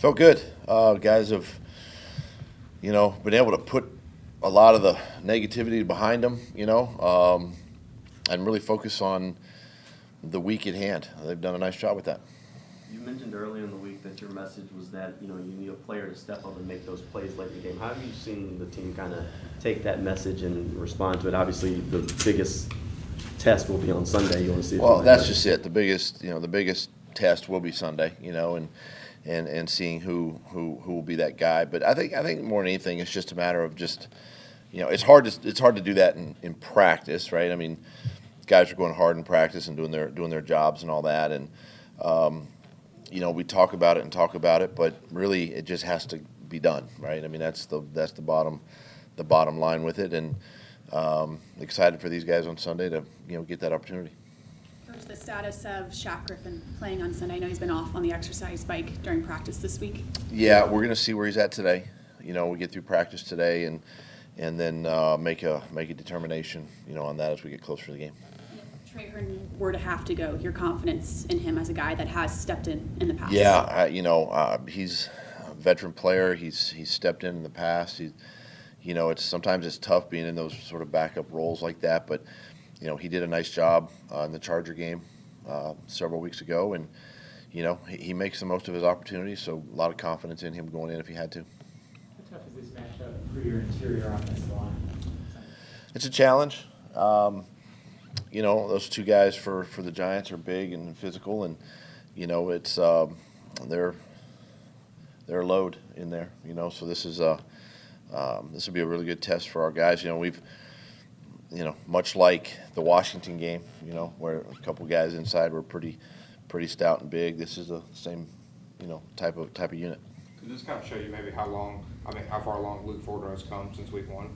Felt good. Uh, guys have, you know, been able to put a lot of the negativity behind them, you know, um, and really focus on the week at hand. They've done a nice job with that. You mentioned earlier in the week that your message was that you know you need a player to step up and make those plays late in the game. How have you seen the team kind of take that message and respond to it? Obviously, the biggest test will be on Sunday. You want to see. Well, that's just it. The biggest, you know, the biggest test will be Sunday. You know, and and and seeing who who who will be that guy. But I think I think more than anything, it's just a matter of just you know it's hard to it's hard to do that in, in practice, right? I mean, guys are going hard in practice and doing their doing their jobs and all that, and um, you know we talk about it and talk about it, but really it just has to be done, right? I mean that's the that's the bottom the bottom line with it, and um, excited for these guys on Sunday to you know get that opportunity. The status of Shaq Griffin playing on Sunday. I know he's been off on the exercise bike during practice this week. Yeah, we're going to see where he's at today. You know, we get through practice today and and then uh, make a make a determination. You know, on that as we get closer to the game. If Tre Herndon were to have to go, your confidence in him as a guy that has stepped in in the past. Yeah, I, you know, uh, he's a veteran player. He's he's stepped in in the past. He, you know, it's sometimes it's tough being in those sort of backup roles like that, but you know, he did a nice job uh, in the Charger game uh, several weeks ago, and you know, he, he, makes the most of his opportunities. So a lot of confidence in him going in if he had to. How tough is this matchup for your interior offensive line? It's a challenge. Um, you know, those two guys for, for the Giants are big and physical, and you know, it's um, they're they're a load in there. You know, so this is a um, this will be a really good test for our guys. You know, we've you know, much like the Washington game, you know, where a couple guys inside were pretty, pretty stout and big. This is the same, you know, type of type of unit. Could this kind of show you maybe how long, I mean, how far along Luke Ford has come since week one?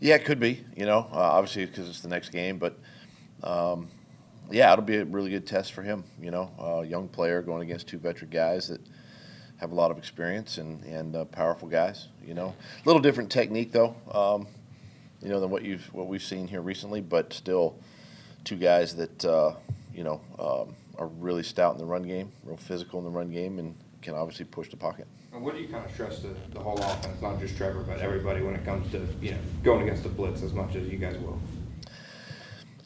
Yeah, it could be. You know, uh, obviously because it's the next game, but um, yeah, it'll be a really good test for him. You know, uh, young player going against two veteran guys that have a lot of experience and and uh, powerful guys. You know, a little different technique though. Um, you know, than what you've what we've seen here recently. But still, two guys that uh, you know um, are really stout in the run game, real physical in the run game, and can obviously push the pocket. And what do you kind of stress to the whole offense, not just Trevor, but everybody when it comes to you know going against the blitz as much as you guys will?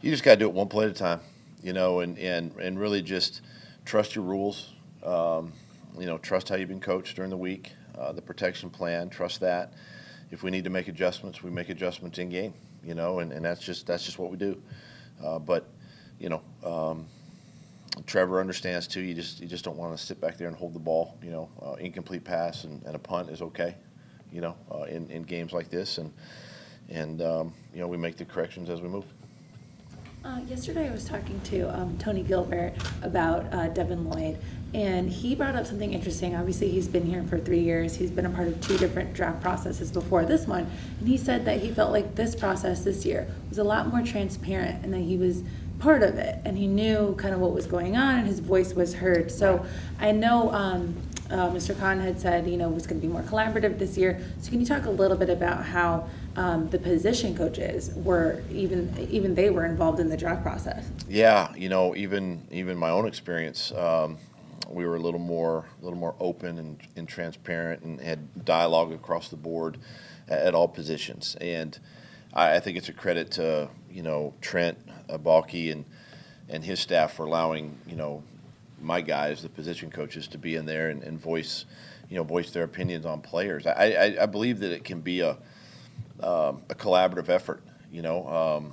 You just got to do it one play at a time, you know, and and and really just trust your rules. Um, you know, trust how you've been coached during the week, uh, the protection plan. Trust that if we need to make adjustments, we make adjustments in game, you know, and, and that's just that's just what we do. Uh, but you know, um, Trevor understands too. You just you just don't want to sit back there and hold the ball. You know, uh, incomplete pass and, and, a punt is okay. You know, uh, in in games like this, and and um, you know we make the corrections as we move. Uh, yesterday, I was talking to um, Tony Gilbert about uh, Devin Lloyd, and he brought up something interesting. Obviously, he's been here for three years. He's been a part of two different draft processes before this one. And he said that he felt like this process this year was a lot more transparent and that he was part of it and he knew kind of what was going on and his voice was heard. So I know um, uh, Mr. Khan had said, you know, it was going to be more collaborative this year. So can you talk a little bit about how um, the position coaches were even even they were involved in the draft process? Yeah, you know, even even my own experience. Um, we were a little more a little more open and, and transparent and had dialogue across the board at, at all positions. And I, I, think it's a credit to you know Trent Baalke and and his staff for allowing you know my guys, the position coaches, to be in there and, and voice you know voice their opinions on players. I, I, I believe that it can be a um, a collaborative effort. You know, um,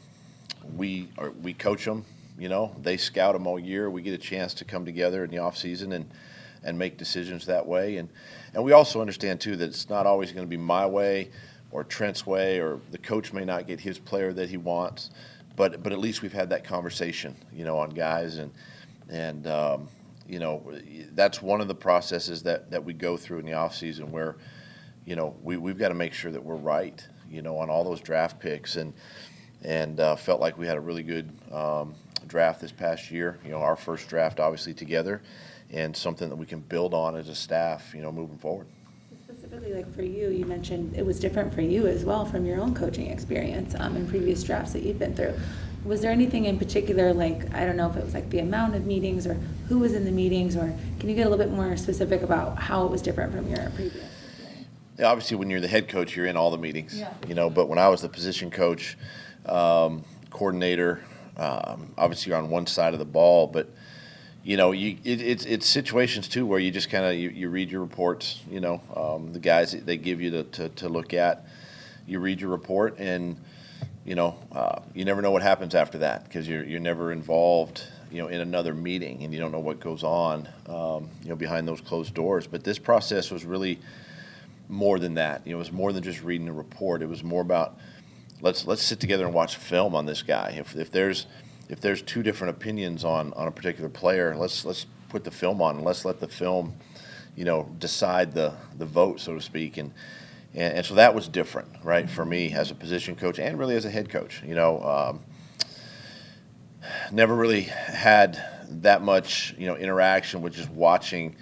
we are, we coach them you know, they scout them all year. We get a chance to come together in the off season and and make decisions that way. And and we also understand too that it's not always going to be my way or Trent's way, or the coach may not get his player that he wants. But but at least we've had that conversation, you know, on guys and and um, you know that's one of the processes that that we go through in the off season where you know we we've got to make sure that we're right, you know, on all those draft picks and and uh, felt like we had a really good um, draft this past year. You know, our first draft obviously together, and something that we can build on as a staff. You know, moving forward. Specifically, like for you, you mentioned it was different for you as well from your own coaching experience um, in previous drafts that you've been through. was there anything in particular, like, I don't know if it was like the amount of meetings or who was in the meetings, or can you get a little bit more specific about how it was different from your previous? Yeah, obviously, when you're the head coach, you're in all the meetings. Yeah. You know, but when I was the position coach, um, coordinator, um, obviously you're on one side of the ball, but you know, you it, it's it's situations too where you just kind of you, you read your reports. You know, um, the guys they give you to, to, to look at, you read your report and. You know, uh, you never know what happens after that because you're you're never involved. You know, in another meeting, and you don't know what goes on. Um, you know, behind those closed doors. But this process was really more than that. You know, it was more than just reading a report. It was more about let's let's sit together and watch film on this guy. If, if there's if there's two different opinions on, on a particular player, let's let's put the film on and let's let the film, you know, decide the the vote, so to speak. And and, and so that was different, right, for me as a position coach and really as a head coach. You know, um, never really had that much you know interaction with just watching.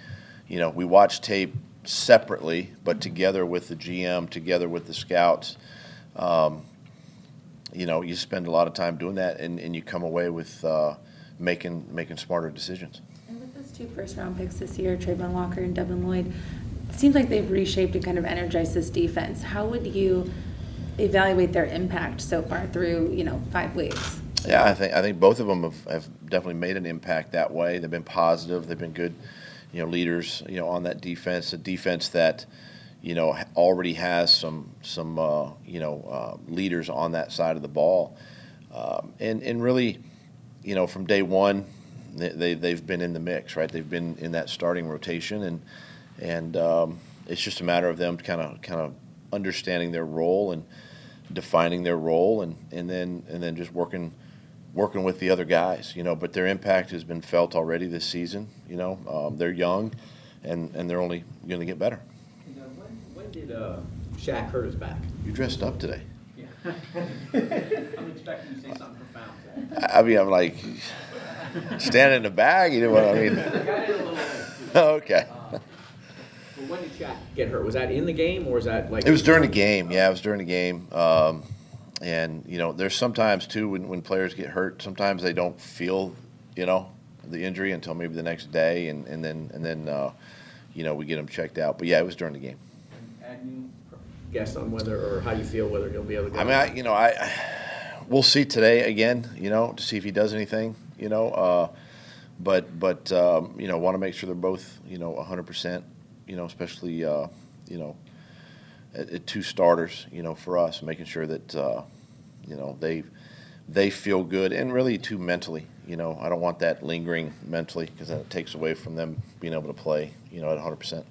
You know, we watch tape separately, but together with the GM, together with the scouts. Um, you know, you spend a lot of time doing that, and, and you come away with uh, making making smarter decisions. And with those two first round picks this year, Travon Walker and Devin Lloyd, it seems like they've reshaped and kind of energized this defense. How would you evaluate their impact so far through, you know, five weeks? Yeah, I think I think both of them have, have definitely made an impact that way. They've been positive. They've been good, you know, leaders. You know, on that defense, a defense that, you know, already has some some uh, you know uh, leaders on that side of the ball, um, and and really, you know, from day one, they, they they've been in the mix, right? They've been in that starting rotation, and and um, it's just a matter of them kind of kind of understanding their role and defining their role, and and then and then just working working with the other guys, you know. But their impact has been felt already this season. You know, um, they're young, and and they're only going to get better. When, did uh, Shaq hurt his back? You dressed up today. Yeah. I'm expecting you to say something profound. I I mean, I'm like standing in the bag. You know what I mean? I got in a little late. okay. Uh, But when did Shaq get hurt? Was that in the game or was that like? It was during the game. Yeah, it was during the game. Um, and you know, there's sometimes too when, when players get hurt, sometimes they don't feel, you know, the injury until maybe the next day, and, and then and then uh, you know we get them checked out. But yeah, it was during the game. Guess on whether or how you feel whether he'll be able to. Go. I mean, I, you know, I, I we'll see today again. You know, to see if he does anything. You know, uh, but but um, you know, want to make sure they're both you know 100. percent You know, especially uh, you know, at, at two starters. You know, for us, making sure that uh, you know they they feel good and really too mentally. You know, I don't want that lingering mentally because that takes away from them being able to play. You know, at 100 percent.